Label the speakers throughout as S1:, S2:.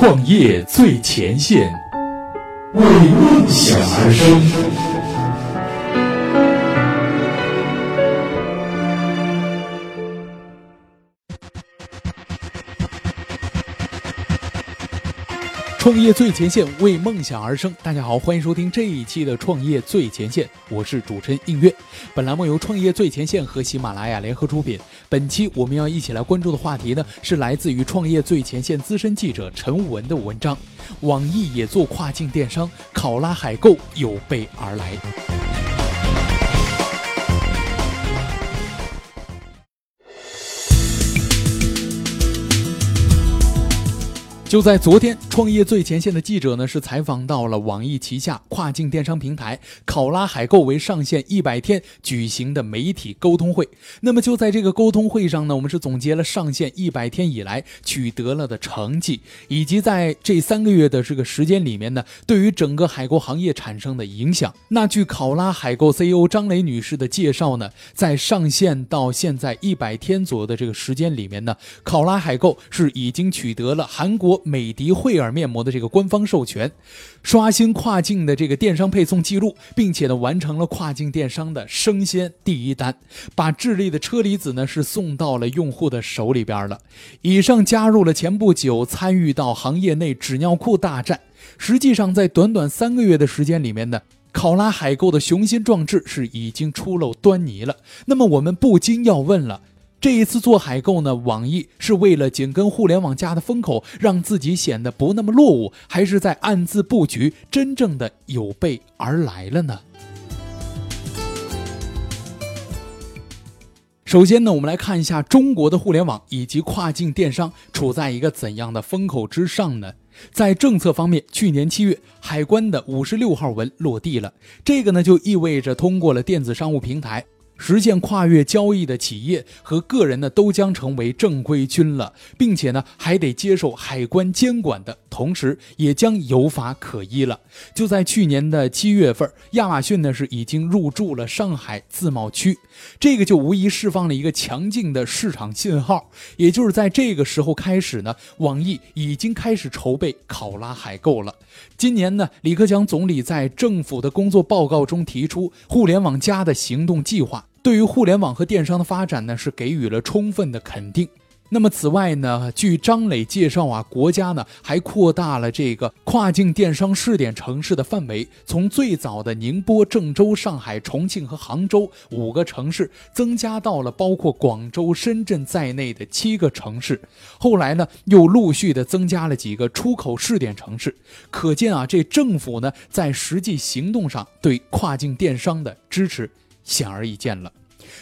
S1: 创业最前线，为梦想而生。创业最前线，为梦想而生。大家好，欢迎收听这一期的《创业最前线》，我是主持人应月。本栏目由《创业最前线》和喜马拉雅联合出品。本期我们要一起来关注的话题呢，是来自于《创业最前线》资深记者陈文的文章：网易也做跨境电商，考拉海购有备而来。就在昨天，创业最前线的记者呢是采访到了网易旗下跨境电商平台考拉海购为上线一百天举行的媒体沟通会。那么就在这个沟通会上呢，我们是总结了上线一百天以来取得了的成绩，以及在这三个月的这个时间里面呢，对于整个海购行业产生的影响。那据考拉海购 CEO 张磊女士的介绍呢，在上线到现在一百天左右的这个时间里面呢，考拉海购是已经取得了韩国。美的惠尔面膜的这个官方授权，刷新跨境的这个电商配送记录，并且呢完成了跨境电商的生鲜第一单，把智利的车厘子呢是送到了用户的手里边了。以上加入了前不久参与到行业内纸尿裤大战，实际上在短短三个月的时间里面呢，考拉海购的雄心壮志是已经初露端倪了。那么我们不禁要问了。这一次做海购呢，网易是为了紧跟互联网加的风口，让自己显得不那么落伍，还是在暗自布局，真正的有备而来了呢？首先呢，我们来看一下中国的互联网以及跨境电商处在一个怎样的风口之上呢？在政策方面，去年七月，海关的五十六号文落地了，这个呢就意味着通过了电子商务平台。实现跨越交易的企业和个人呢，都将成为正规军了，并且呢，还得接受海关监管的同时，也将有法可依了。就在去年的七月份，亚马逊呢是已经入驻了上海自贸区，这个就无疑释放了一个强劲的市场信号。也就是在这个时候开始呢，网易已经开始筹备考拉海购了。今年呢，李克强总理在政府的工作报告中提出“互联网加”的行动计划。对于互联网和电商的发展呢，是给予了充分的肯定。那么此外呢，据张磊介绍啊，国家呢还扩大了这个跨境电商试点城市的范围，从最早的宁波、郑州、上海、重庆和杭州五个城市，增加到了包括广州、深圳在内的七个城市。后来呢，又陆续的增加了几个出口试点城市。可见啊，这政府呢在实际行动上对跨境电商的支持。显而易见了。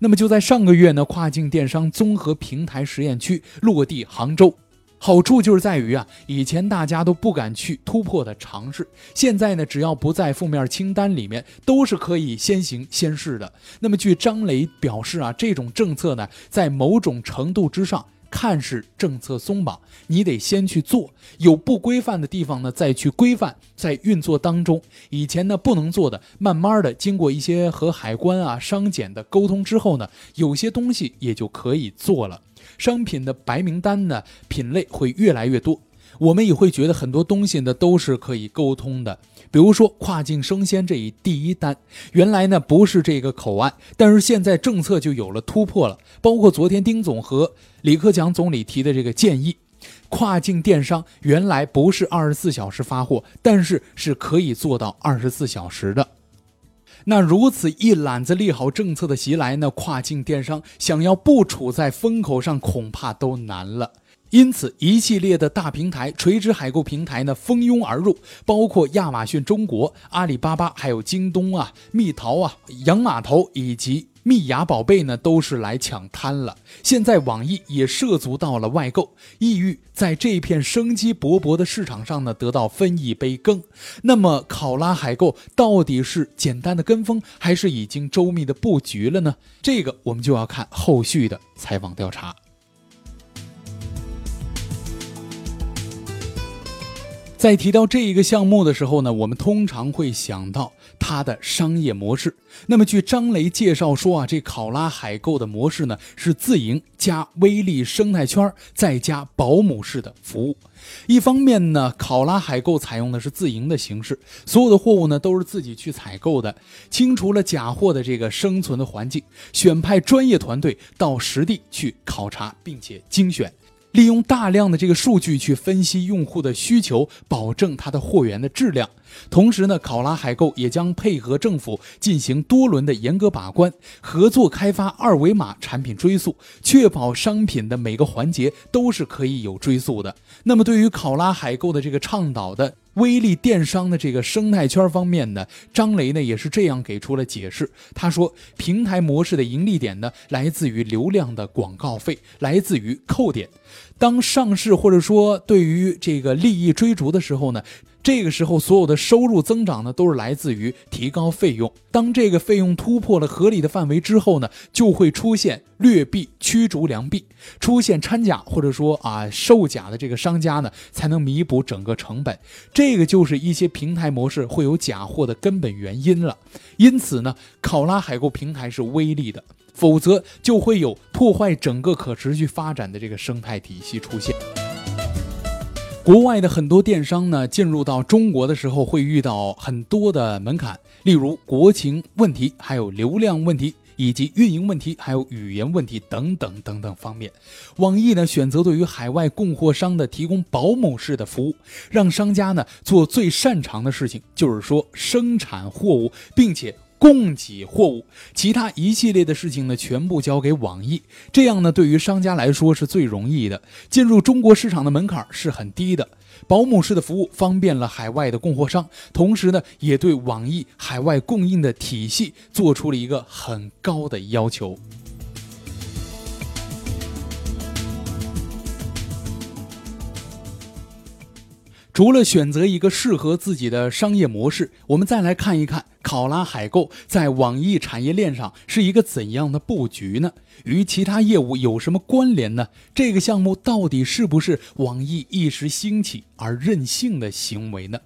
S1: 那么就在上个月呢，跨境电商综合平台实验区落地杭州，好处就是在于啊，以前大家都不敢去突破的尝试，现在呢，只要不在负面清单里面，都是可以先行先试的。那么据张磊表示啊，这种政策呢，在某种程度之上。看似政策松绑，你得先去做，有不规范的地方呢，再去规范，在运作当中，以前呢不能做的，慢慢的经过一些和海关啊、商检的沟通之后呢，有些东西也就可以做了。商品的白名单呢，品类会越来越多，我们也会觉得很多东西呢都是可以沟通的。比如说跨境生鲜这一第一单，原来呢不是这个口岸，但是现在政策就有了突破了。包括昨天丁总和李克强总理提的这个建议，跨境电商原来不是二十四小时发货，但是是可以做到二十四小时的。那如此一揽子利好政策的袭来呢，跨境电商想要不处在风口上，恐怕都难了。因此，一系列的大平台、垂直海购平台呢，蜂拥而入，包括亚马逊中国、阿里巴巴，还有京东啊、蜜淘啊、洋码头以及蜜芽宝贝呢，都是来抢滩了。现在，网易也涉足到了外购，意欲在这片生机勃勃的市场上呢，得到分一杯羹。那么，考拉海购到底是简单的跟风，还是已经周密的布局了呢？这个我们就要看后续的采访调查。在提到这一个项目的时候呢，我们通常会想到它的商业模式。那么，据张雷介绍说啊，这考拉海购的模式呢是自营加微利生态圈再加保姆式的服务。一方面呢，考拉海购采用的是自营的形式，所有的货物呢都是自己去采购的，清除了假货的这个生存的环境，选派专业团队到实地去考察，并且精选。利用大量的这个数据去分析用户的需求，保证它的货源的质量。同时呢，考拉海购也将配合政府进行多轮的严格把关，合作开发二维码产品追溯，确保商品的每个环节都是可以有追溯的。那么，对于考拉海购的这个倡导的。微利电商的这个生态圈方面呢，张雷呢也是这样给出了解释。他说，平台模式的盈利点呢，来自于流量的广告费，来自于扣点。当上市或者说对于这个利益追逐的时候呢？这个时候，所有的收入增长呢，都是来自于提高费用。当这个费用突破了合理的范围之后呢，就会出现劣币驱逐良币，出现掺假或者说啊售假的这个商家呢，才能弥补整个成本。这个就是一些平台模式会有假货的根本原因了。因此呢，考拉海购平台是微利的，否则就会有破坏整个可持续发展的这个生态体系出现。国外的很多电商呢，进入到中国的时候会遇到很多的门槛，例如国情问题，还有流量问题，以及运营问题，还有语言问题等等等等方面。网易呢选择对于海外供货商的提供保姆式的服务，让商家呢做最擅长的事情，就是说生产货物，并且。供给货物，其他一系列的事情呢，全部交给网易。这样呢，对于商家来说是最容易的，进入中国市场的门槛是很低的。保姆式的服务方便了海外的供货商，同时呢，也对网易海外供应的体系做出了一个很高的要求。除了选择一个适合自己的商业模式，我们再来看一看考拉海购在网易产业链上是一个怎样的布局呢？与其他业务有什么关联呢？这个项目到底是不是网易一时兴起而任性的行为呢？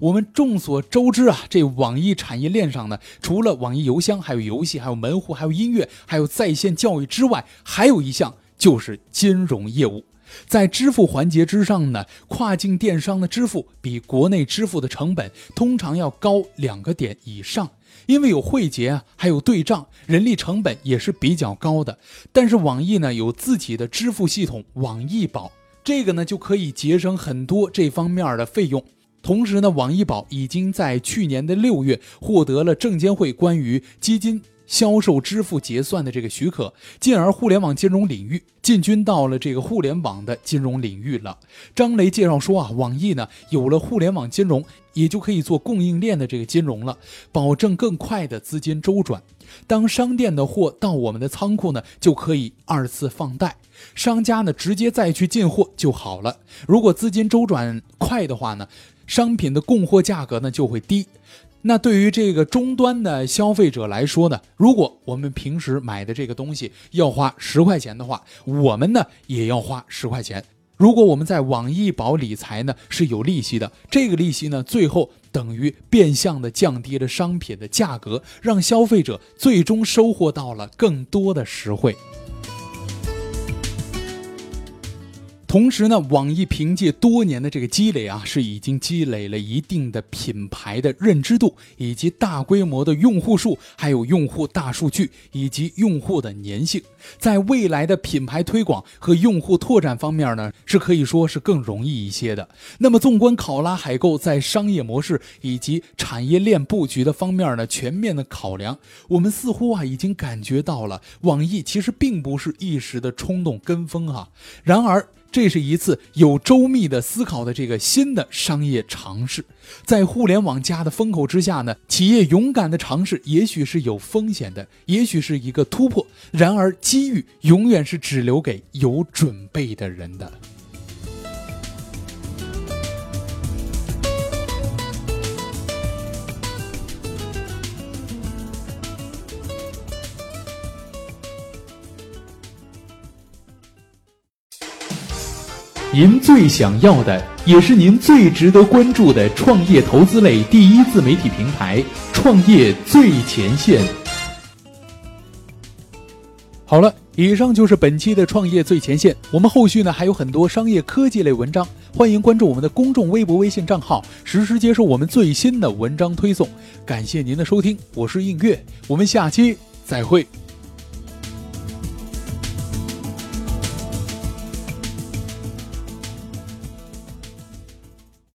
S1: 我们众所周知啊，这网易产业链上呢，除了网易邮箱，还有游戏，还有门户，还有音乐，还有在线教育之外，还有一项就是金融业务。在支付环节之上呢，跨境电商的支付比国内支付的成本通常要高两个点以上，因为有汇结啊，还有对账，人力成本也是比较高的。但是网易呢有自己的支付系统网易宝，这个呢就可以节省很多这方面的费用。同时呢，网易宝已经在去年的六月获得了证监会关于基金。销售支付结算的这个许可，进而互联网金融领域进军到了这个互联网的金融领域了。张雷介绍说啊，网易呢有了互联网金融，也就可以做供应链的这个金融了，保证更快的资金周转。当商店的货到我们的仓库呢，就可以二次放贷，商家呢直接再去进货就好了。如果资金周转快的话呢，商品的供货价格呢就会低。那对于这个终端的消费者来说呢，如果我们平时买的这个东西要花十块钱的话，我们呢也要花十块钱。如果我们在网易宝理财呢是有利息的，这个利息呢最后等于变相的降低了商品的价格，让消费者最终收获到了更多的实惠。同时呢，网易凭借多年的这个积累啊，是已经积累了一定的品牌的认知度，以及大规模的用户数，还有用户大数据以及用户的粘性，在未来的品牌推广和用户拓展方面呢，是可以说是更容易一些的。那么，纵观考拉海购在商业模式以及产业链布局的方面呢，全面的考量，我们似乎啊已经感觉到了，网易其实并不是一时的冲动跟风哈。然而，这是一次有周密的思考的这个新的商业尝试，在互联网加的风口之下呢，企业勇敢的尝试，也许是有风险的，也许是一个突破。然而，机遇永远是只留给有准备的人的。您最想要的也是您最值得关注的创业投资类第一自媒体平台——创业最前线。好了，以上就是本期的创业最前线。我们后续呢还有很多商业科技类文章，欢迎关注我们的公众微博、微信账号，实时接收我们最新的文章推送。感谢您的收听，我是映月，我们下期再会。